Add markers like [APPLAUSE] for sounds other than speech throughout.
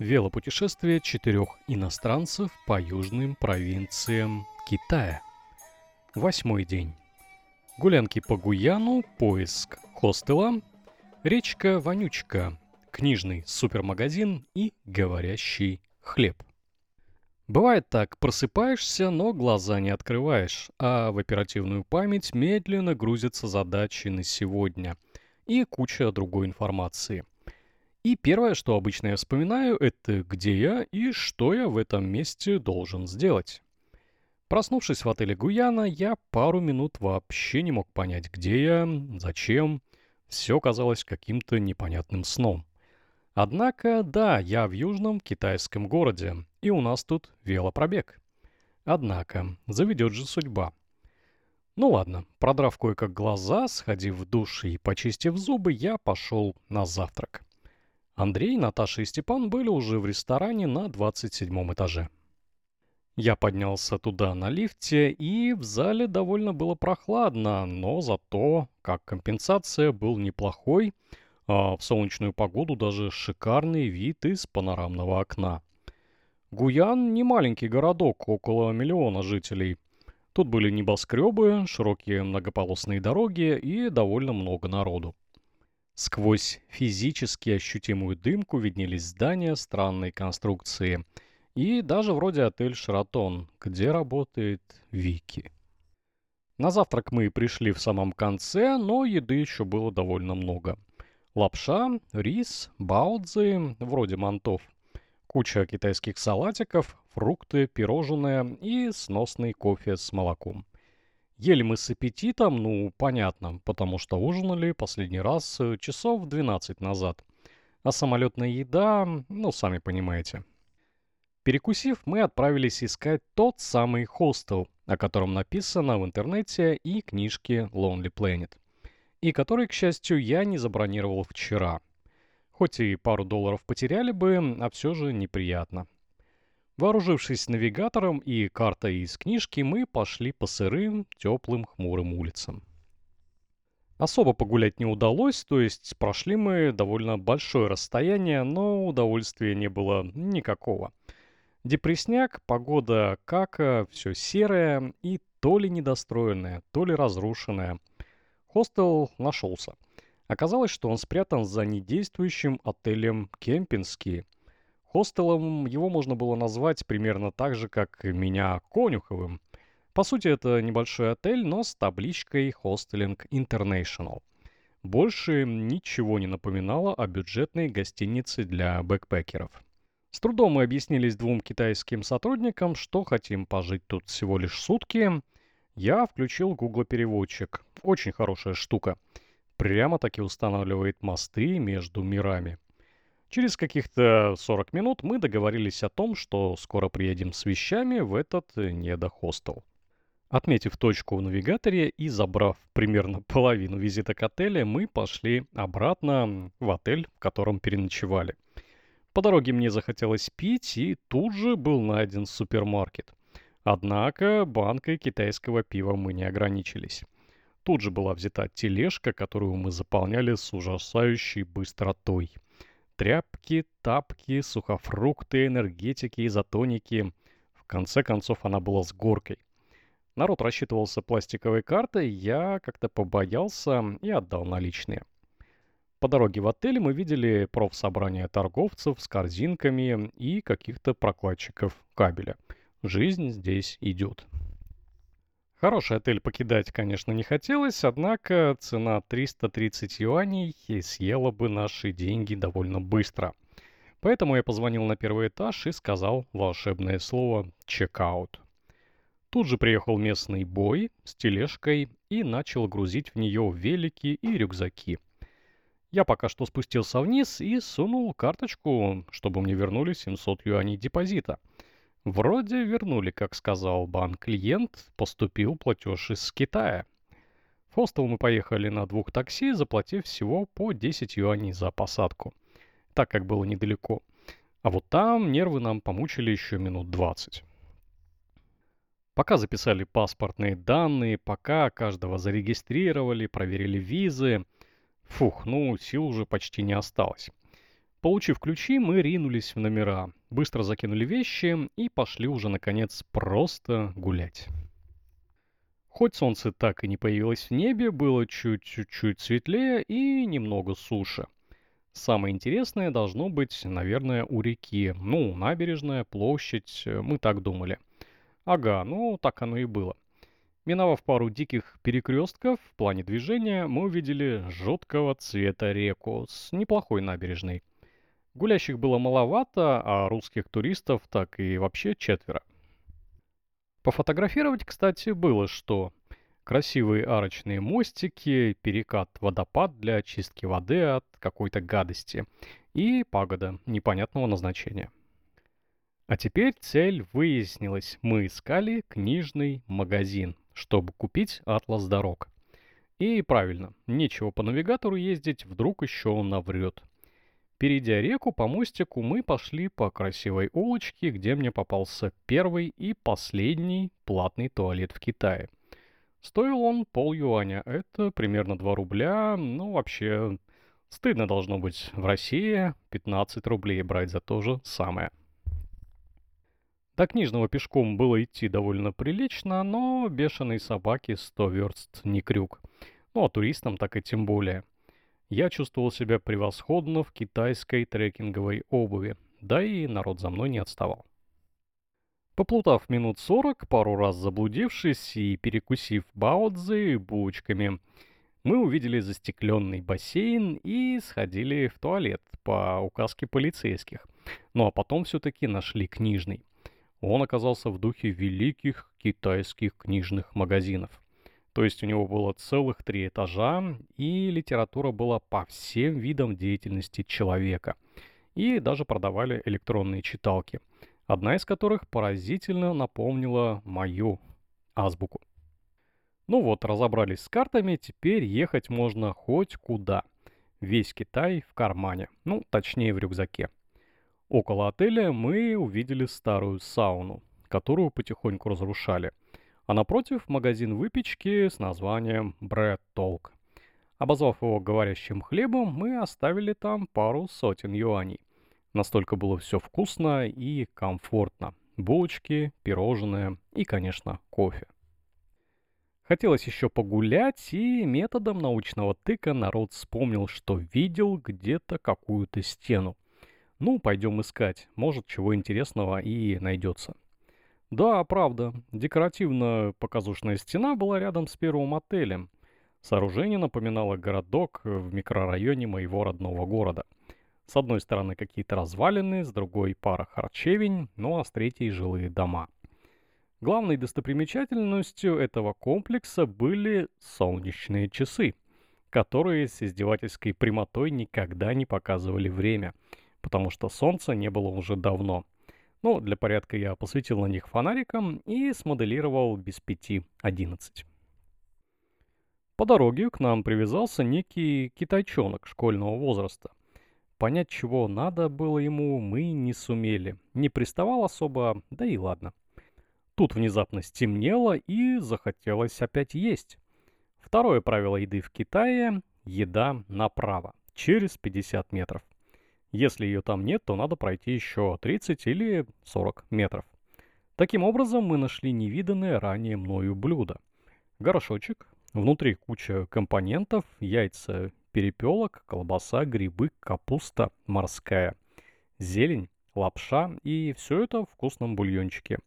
Велопутешествие четырех иностранцев по южным провинциям Китая. Восьмой день. Гулянки по Гуяну, поиск хостела, речка Вонючка, книжный супермагазин и говорящий хлеб. Бывает так, просыпаешься, но глаза не открываешь, а в оперативную память медленно грузятся задачи на сегодня и куча другой информации. И первое, что обычно я вспоминаю, это где я и что я в этом месте должен сделать. Проснувшись в отеле Гуяна, я пару минут вообще не мог понять, где я, зачем. Все казалось каким-то непонятным сном. Однако, да, я в южном китайском городе, и у нас тут велопробег. Однако, заведет же судьба. Ну ладно, продрав кое-как глаза, сходив в душ и почистив зубы, я пошел на завтрак. Андрей, Наташа и Степан были уже в ресторане на 27 этаже. Я поднялся туда на лифте, и в зале довольно было прохладно, но зато, как компенсация, был неплохой, а в солнечную погоду даже шикарный вид из панорамного окна. Гуян – не маленький городок, около миллиона жителей. Тут были небоскребы, широкие многополосные дороги и довольно много народу. Сквозь физически ощутимую дымку виднелись здания странной конструкции – и даже вроде отель «Шератон», где работает Вики. На завтрак мы пришли в самом конце, но еды еще было довольно много. Лапша, рис, баудзы, вроде мантов, куча китайских салатиков, фрукты, пирожное и сносный кофе с молоком. Ели мы с аппетитом, ну, понятно, потому что ужинали последний раз часов 12 назад. А самолетная еда, ну, сами понимаете. Перекусив, мы отправились искать тот самый хостел, о котором написано в интернете и книжке Lonely Planet. И который, к счастью, я не забронировал вчера. Хоть и пару долларов потеряли бы, а все же неприятно. Вооружившись навигатором и картой из книжки, мы пошли по сырым, теплым, хмурым улицам. Особо погулять не удалось, то есть прошли мы довольно большое расстояние, но удовольствия не было никакого. Депресняк, погода кака, все серое и то ли недостроенное, то ли разрушенное. Хостел нашелся. Оказалось, что он спрятан за недействующим отелем «Кемпинский». Хостелом его можно было назвать примерно так же, как меня Конюховым. По сути, это небольшой отель, но с табличкой «Hostelling International». Больше ничего не напоминало о бюджетной гостинице для бэкпекеров. С трудом мы объяснились двум китайским сотрудникам, что хотим пожить тут всего лишь сутки. Я включил Google переводчик. Очень хорошая штука. Прямо-таки устанавливает мосты между мирами. Через каких-то 40 минут мы договорились о том, что скоро приедем с вещами в этот недохостел. Отметив точку в навигаторе и забрав примерно [LAUGHS] половину визита к отелю, мы пошли обратно в отель, в котором переночевали. По дороге мне захотелось пить, и тут же был найден супермаркет. Однако банкой китайского пива мы не ограничились. Тут же была взята тележка, которую мы заполняли с ужасающей быстротой. Тряпки, тапки, сухофрукты, энергетики, изотоники. В конце концов она была с горкой. Народ рассчитывался пластиковой картой, я как-то побоялся и отдал наличные. По дороге в отель мы видели профсобрание торговцев с корзинками и каких-то прокладчиков кабеля. Жизнь здесь идет. Хороший отель покидать, конечно, не хотелось, однако цена 330 юаней съела бы наши деньги довольно быстро. Поэтому я позвонил на первый этаж и сказал волшебное слово «чекаут». Тут же приехал местный бой с тележкой и начал грузить в нее велики и рюкзаки – я пока что спустился вниз и сунул карточку, чтобы мне вернули 700 юаней депозита. Вроде вернули, как сказал банк-клиент, поступил платеж из Китая. В хостел мы поехали на двух такси, заплатив всего по 10 юаней за посадку, так как было недалеко. А вот там нервы нам помучили еще минут 20. Пока записали паспортные данные, пока каждого зарегистрировали, проверили визы, Фух, ну, сил уже почти не осталось. Получив ключи, мы ринулись в номера, быстро закинули вещи и пошли уже, наконец, просто гулять. Хоть солнце так и не появилось в небе, было чуть-чуть светлее и немного суше. Самое интересное должно быть, наверное, у реки. Ну, набережная, площадь, мы так думали. Ага, ну так оно и было. Миновав пару диких перекрестков в плане движения, мы увидели жуткого цвета реку с неплохой набережной. Гулящих было маловато, а русских туристов так и вообще четверо. Пофотографировать, кстати, было что. Красивые арочные мостики, перекат-водопад для очистки воды от какой-то гадости и пагода непонятного назначения. А теперь цель выяснилась. Мы искали книжный магазин, чтобы купить атлас дорог. И правильно, нечего по навигатору ездить, вдруг еще он наврет. Перейдя реку по мостику, мы пошли по красивой улочке, где мне попался первый и последний платный туалет в Китае. Стоил он пол юаня, это примерно 2 рубля, ну вообще стыдно должно быть в России 15 рублей брать за то же самое. До книжного пешком было идти довольно прилично, но бешеные собаки 100 верст не крюк. Ну а туристам так и тем более – я чувствовал себя превосходно в китайской трекинговой обуви, да и народ за мной не отставал. Поплутав минут сорок, пару раз заблудившись и перекусив баудзы булочками, мы увидели застекленный бассейн и сходили в туалет по указке полицейских. Ну а потом все-таки нашли книжный. Он оказался в духе великих китайских книжных магазинов. То есть у него было целых три этажа, и литература была по всем видам деятельности человека. И даже продавали электронные читалки, одна из которых поразительно напомнила мою азбуку. Ну вот, разобрались с картами, теперь ехать можно хоть куда. Весь Китай в кармане, ну, точнее в рюкзаке. Около отеля мы увидели старую сауну, которую потихоньку разрушали – а напротив магазин выпечки с названием Bread Talk. Обозвав его говорящим хлебом, мы оставили там пару сотен юаней. Настолько было все вкусно и комфортно. Булочки, пирожные и, конечно, кофе. Хотелось еще погулять, и методом научного тыка народ вспомнил, что видел где-то какую-то стену. Ну, пойдем искать, может, чего интересного и найдется. Да, правда. Декоративно-показушная стена была рядом с первым отелем. Сооружение напоминало городок в микрорайоне моего родного города. С одной стороны какие-то развалины, с другой пара харчевень, ну а с третьей жилые дома. Главной достопримечательностью этого комплекса были солнечные часы, которые с издевательской прямотой никогда не показывали время, потому что солнца не было уже давно – ну, для порядка я посветил на них фонариком и смоделировал без пяти одиннадцать. По дороге к нам привязался некий китайчонок школьного возраста. Понять, чего надо было ему, мы не сумели. Не приставал особо, да и ладно. Тут внезапно стемнело и захотелось опять есть. Второе правило еды в Китае – еда направо, через 50 метров. Если ее там нет, то надо пройти еще 30 или 40 метров. Таким образом, мы нашли невиданное ранее мною блюдо. Горошочек, внутри куча компонентов, яйца, перепелок, колбаса, грибы, капуста морская, зелень, лапша и все это в вкусном бульончике.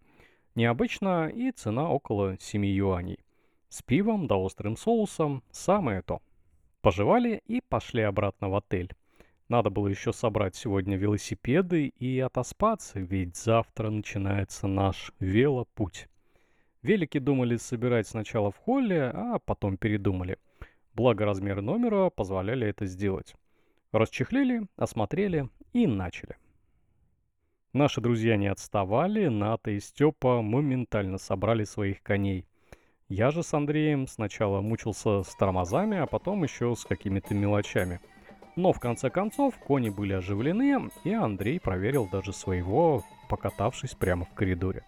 Необычно и цена около 7 юаней. С пивом да острым соусом самое то. Пожевали и пошли обратно в отель. Надо было еще собрать сегодня велосипеды и отоспаться, ведь завтра начинается наш велопуть. Велики думали собирать сначала в холле, а потом передумали. Благо размеры номера позволяли это сделать. Расчехлили, осмотрели и начали. Наши друзья не отставали, Ната и Степа моментально собрали своих коней. Я же с Андреем сначала мучился с тормозами, а потом еще с какими-то мелочами – но в конце концов кони были оживлены, и Андрей проверил даже своего, покатавшись прямо в коридоре.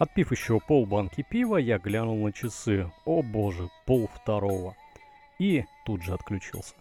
Отпив еще пол банки пива, я глянул на часы. О боже, пол второго. И тут же отключился.